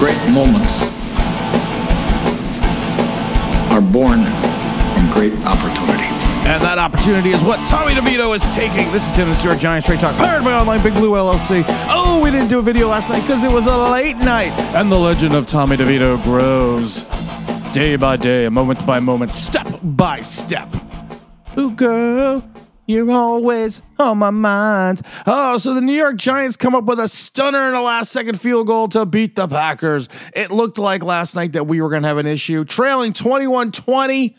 Great moments are born from great opportunity. And that opportunity is what Tommy DeVito is taking. This is Tim Stewart Giant Straight Talk, powered by Online Big Blue LLC. Oh, we didn't do a video last night because it was a late night. And the legend of Tommy DeVito grows day by day, moment by moment, step by step. Ooh, girl, you're always on my mind. Oh, so the New York Giants come up with a stunner in a last second field goal to beat the Packers. It looked like last night that we were going to have an issue, trailing 21 20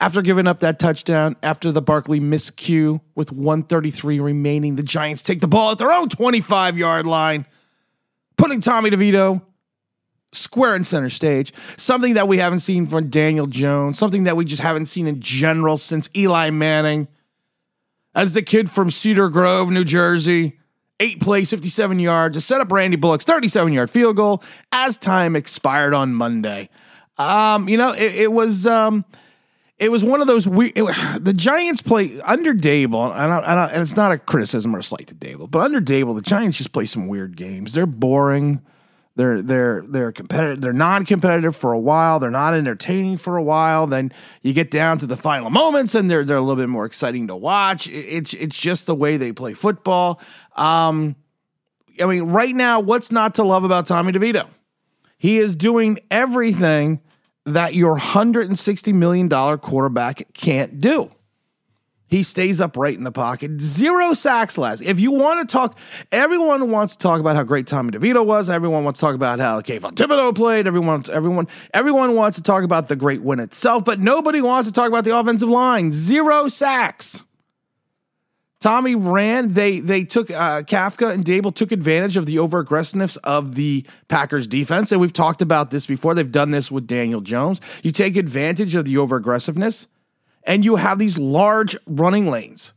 after giving up that touchdown after the Barkley miscue with 133 remaining. The Giants take the ball at their own 25 yard line, putting Tommy DeVito square in center stage. Something that we haven't seen from Daniel Jones, something that we just haven't seen in general since Eli Manning. As the kid from Cedar Grove, New Jersey, eight plays, 57 yards to set up Randy Bullock's 37 yard field goal as time expired on Monday. Um, you know, it, it was. Um, it was one of those we the Giants play under Daboll, and, I, I and it's not a criticism or a slight to Daboll, but under Daboll, the Giants just play some weird games. They're boring. They're they're they're competitive. They're non-competitive for a while. They're not entertaining for a while. Then you get down to the final moments, and they're they're a little bit more exciting to watch. It's it's just the way they play football. Um, I mean, right now, what's not to love about Tommy DeVito? He is doing everything that your $160 million quarterback can't do. He stays upright in the pocket. Zero sacks last. If you want to talk, everyone wants to talk about how great Tommy DeVito was. Everyone wants to talk about how Kayvon Thibodeaux played. Everyone, everyone, everyone wants to talk about the great win itself, but nobody wants to talk about the offensive line. Zero sacks. Tommy ran. They they took uh, Kafka and Daboll took advantage of the over aggressiveness of the Packers defense, and we've talked about this before. They've done this with Daniel Jones. You take advantage of the over aggressiveness, and you have these large running lanes.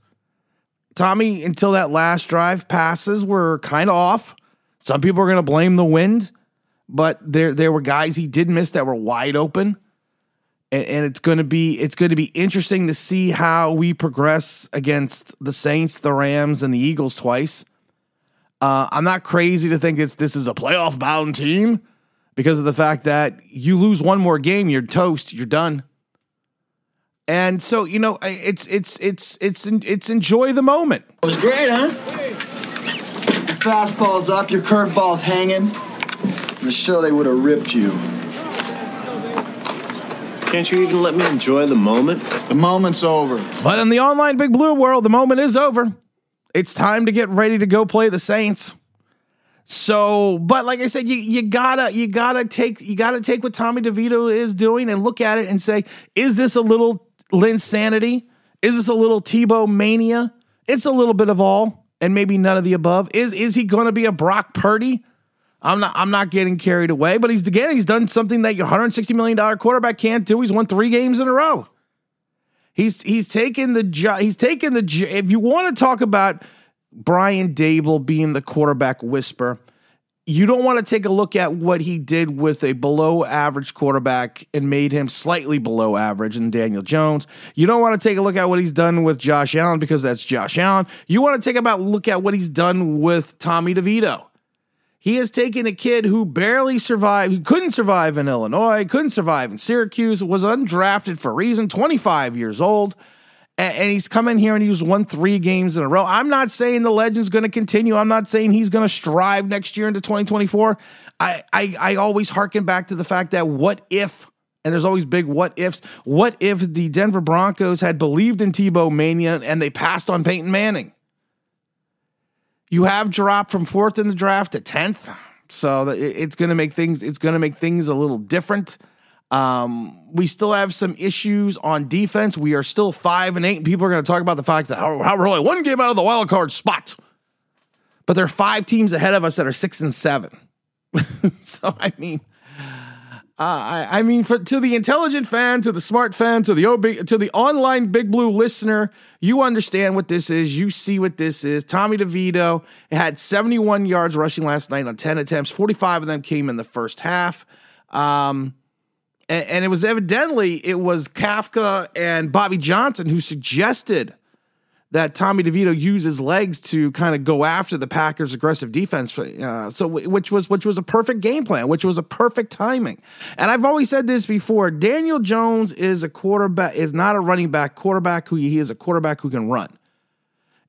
Tommy, until that last drive, passes were kind of off. Some people are going to blame the wind, but there there were guys he did miss that were wide open and, and it's going to be it's going to be interesting to see how we progress against the Saints, the Rams, and the Eagles twice. Uh, I'm not crazy to think it's this is a playoff bound team because of the fact that you lose one more game, you're toast, you're done. And so you know, it's it's it's it's it's enjoy the moment. It was great, huh? Your fastball's up, your curveball's hanging. I'm sure they would have ripped you. Can't you even let me enjoy the moment? The moment's over. But in the online Big Blue world, the moment is over. It's time to get ready to go play the Saints. So, but like I said, you you gotta you gotta take you gotta take what Tommy DeVito is doing and look at it and say, is this a little Linsanity? Is this a little Tebow mania? It's a little bit of all, and maybe none of the above. Is is he going to be a Brock Purdy? I'm not I'm not getting carried away, but he's again he's done something that your 160 million dollar quarterback can't do. He's won 3 games in a row. He's he's taken the job he's taken the if you want to talk about Brian Daboll being the quarterback whisper, you don't want to take a look at what he did with a below average quarterback and made him slightly below average in Daniel Jones. You don't want to take a look at what he's done with Josh Allen because that's Josh Allen. You want to take about look at what he's done with Tommy DeVito. He has taken a kid who barely survived, who couldn't survive in Illinois, couldn't survive in Syracuse, was undrafted for a reason, 25 years old, and, he's come in here and he's won three games in a row. I'm not saying the legend's going to continue. I'm not saying he's going to strive next year into 2024. I, I, I always harken back to the fact that what if and there's always big what ifs. What if the Denver Broncos had believed in Tebow Mania and they passed on Peyton Manning? You have dropped from fourth in the draft to tenth, so it's going to make things it's going to make things a little different. Um, we still have some issues on defense. We are still five and eight, and people are going to talk about the fact that how, how we're only one game out of the wild card spot. But there are five teams ahead of us that are six and seven. so I mean, uh, I, I, mean, for, to the intelligent fan, to the smart fan, to the OB, to the online Big Blue listener, you understand what this is. You see what this is. Tommy DeVito had 71 yards rushing last night on 10 attempts. 45 of them came in the first half. Um, and, and it was evidently it was Kafka and Bobby Johnson who suggested that Tommy DeVito used his legs to kind of go after the Packers' aggressive defense. Uh, so which was which was a perfect game plan, which was a perfect timing. And I've always said this before: Daniel Jones is a quarterback, is not a running back quarterback who he is a quarterback who can run.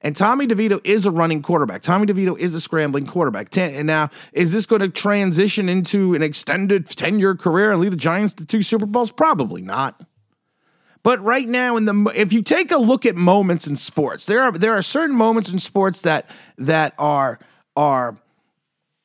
And Tommy DeVito is a running quarterback. Tommy DeVito is a scrambling quarterback. And now, is this going to transition into an extended 10 year career and lead the Giants to two Super Bowls? Probably not. But right now, in the if you take a look at moments in sports, there are there are certain moments in sports that that are are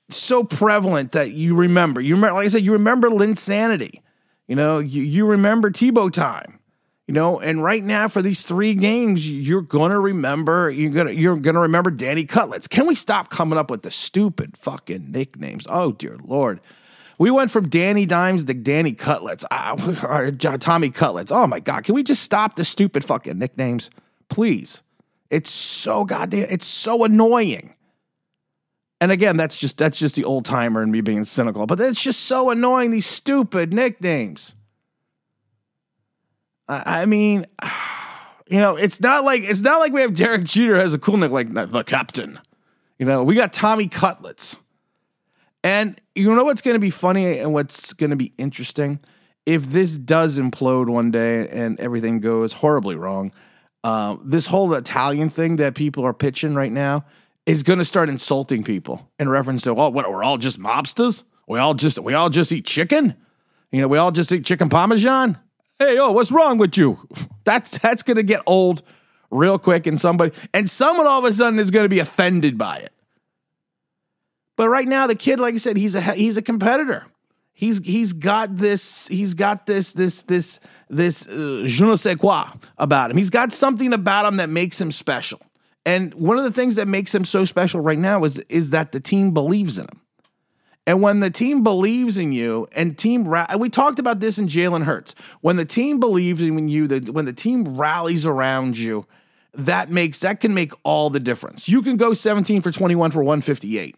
so prevalent that you remember. You remember, like I said, you remember Linsanity. You know, you, you remember Tebow time. You know, and right now for these three games, you're gonna remember you're gonna you're gonna remember Danny Cutlets. Can we stop coming up with the stupid fucking nicknames? Oh dear lord. We went from Danny Dimes to Danny Cutlets, uh, Tommy Cutlets. Oh my God. Can we just stop the stupid fucking nicknames? Please. It's so goddamn, it's so annoying. And again, that's just that's just the old timer and me being cynical, but it's just so annoying, these stupid nicknames. I mean, you know, it's not like it's not like we have Derek Jeter has a cool nick like the captain. You know, we got Tommy Cutlets. And you know what's going to be funny and what's going to be interesting? If this does implode one day and everything goes horribly wrong, uh, this whole Italian thing that people are pitching right now is going to start insulting people in reference to, oh, what, we're all just mobsters? We all just we all just eat chicken? You know, we all just eat chicken parmesan? Hey, oh, what's wrong with you? That's that's to get old real quick and somebody and someone all of a sudden is to be offended by it. But right now, the kid, like I said, he's a he's a competitor. He's he's got this he's got this this this this uh, je ne sais quoi about him. He's got something about him that makes him special. And one of the things that makes him so special right now is is that the team believes in him. And when the team believes in you, and team ra- we talked about this in Jalen Hurts. When the team believes in you, the, when the team rallies around you, that makes that can make all the difference. You can go 17 for 21 for 158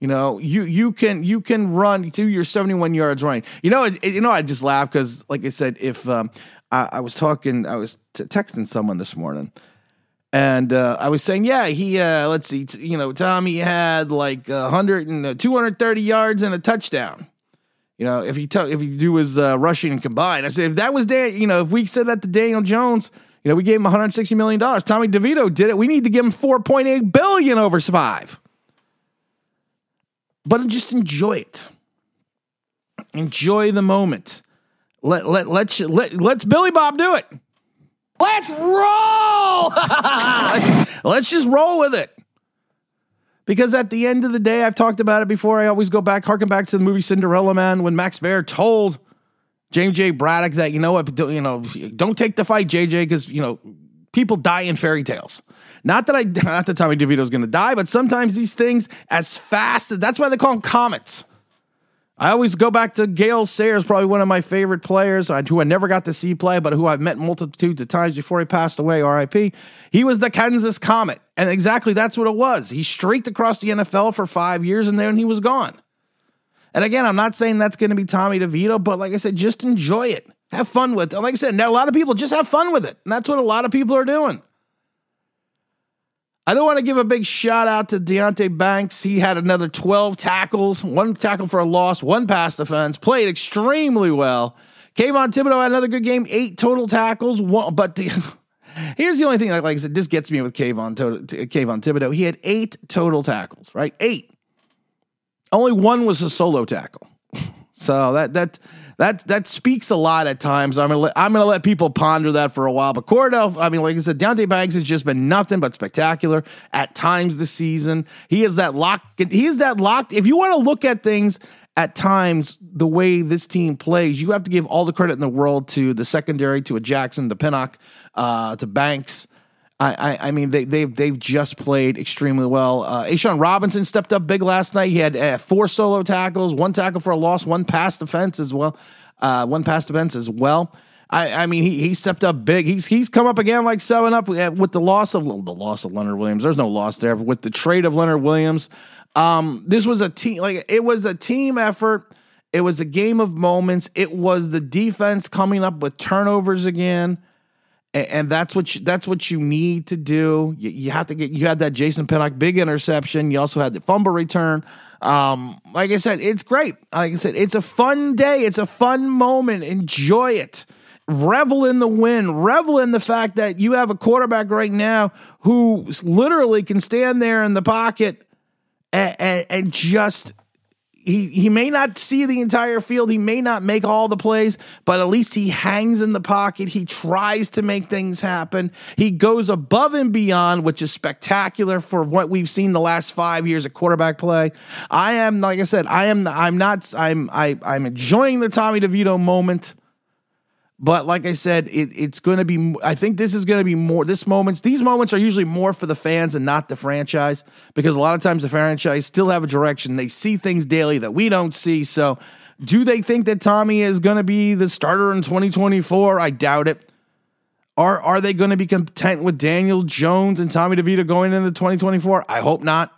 you know, you you can you can run to your 71 yards running. You know, it, you know, I just laugh because, like I said, if um, I, I, was talking, I was t- texting someone this morning, and uh, I was saying, yeah, he uh, let's see, t- you know, Tommy had like 100 and uh, 230 yards and a touchdown. You know, if he t- if he do his uh, rushing and combined, I said if that was Dan, you know, if we said that to Daniel Jones, you know, we gave him 160 million dollars. Tommy DeVito did it. We need to give him 4.8 billion over five but just enjoy it. Enjoy the moment. Let let let let let's Billy Bob do it. Let's roll. let's, just roll with it. Because at the end of the day, I've talked about it before. I always go back, harken back to the movie Cinderella Man when Max Baer told James J. Braddock that you know what, you know, don't take the fight, JJ, because you know people die in fairy tales. Not that I, not that Tommy DeVito's going to die, but sometimes these things, as fast as that's why they call them comets. I always go back to Gale Sayers, probably one of my favorite players, who I never got to see play, but who I've met multitudes of times before he passed away, RIP. He was the Kansas Comet. And exactly that's what it was. He streaked across the NFL for five years and then he was gone. And again, I'm not saying that's going to be Tommy DeVito, but like I said, just enjoy it. Have fun with it. Like I said, now a lot of people just have fun with it. And that's what a lot of people are doing. I don't want to give a big shout out to Deonte Banks. He had another 12 tackles, one tackle for a loss, one pass defense, played extremely well. Kayvon Thibodeaux had another good game, eight total tackles. One, but the, here's the only thing, like I said, this gets me with Kayvon, Kayvon Thibodeaux. He had eight total tackles, right? Eight. Only one was a solo tackle. So that that that that speaks a lot at times. I'm gonna let, I'm gonna let people ponder that for a while. But Cordell, I mean, like I said, Deonte Banks has just been nothing but spectacular at times this season. He is that lock. He is that locked. If you want to look at things at times, the way this team plays, you have to give all the credit in the world to the secondary, to a Jackson, to Pinnock, uh, to Banks. I, I, I, mean, they, they've they've just played extremely well. Uh, A'Shawn Robinson stepped up big last night. He had uh, four solo tackles, one tackle for a loss, one pass defense as well, uh, one pass defense as well. I, I mean, he he stepped up big. He's he's come up again like seven up uh, with the loss of the loss of Leonard Williams. There's no loss there with the trade of Leonard Williams. Um, this was a team like it was a team effort. It was a game of moments. It was the defense coming up with turnovers again and, that's what you, that's what you need to do. You, you, have to get. You had that Jason Pinnock big interception. You also had the fumble return. Um, like I said, it's great. Like I said, it's a fun day. It's a fun moment. Enjoy it. Revel in the win. Revel in the fact that you have a quarterback right now who literally can stand there in the pocket and, and, and just he he may not see the entire field, he may not make all the plays, but at least he hangs in the pocket. He tries to make things happen. He goes above and beyond, which is spectacular for what we've seen the last 5 years of quarterback play. I am like I said, I am I'm not I'm I I'm enjoying the Tommy DeVito moment. But like I said, it, it's going to be. I think this is going to be more. This moments, these moments are usually more for the fans and not the franchise, because a lot of times the franchise still have a direction. They see things daily that we don't see. So, do they think that Tommy is going to be the starter in 2024? I doubt it. Are are they going to be content with Daniel Jones and Tommy DeVito going into 2024? I hope not.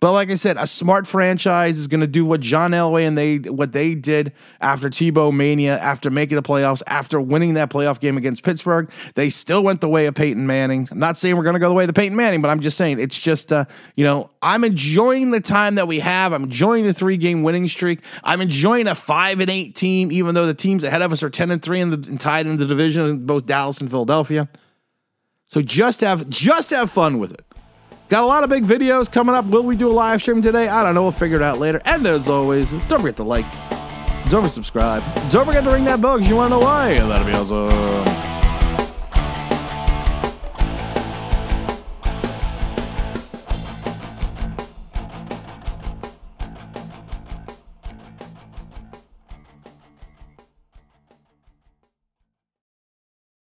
But like I said, a smart franchise is going to do what John Elway and they what they did after Tebow mania, after making the playoffs, after winning that playoff game against Pittsburgh. They still went the way of Peyton Manning. I'm not saying we're going to go the way of the Peyton Manning, but I'm just saying it's just uh, you know I'm enjoying the time that we have. I'm enjoying the three game winning streak. I'm enjoying a five and eight team, even though the teams ahead of us are ten and three and, the, and tied in the division, both Dallas and Philadelphia. So just have just have fun with it. Got a lot of big videos coming up. Will we do a live stream today? I don't know. We'll figure it out later. And as always, don't forget to like, don't forget to subscribe, don't forget to ring that bell because you want to know why. That'll be awesome.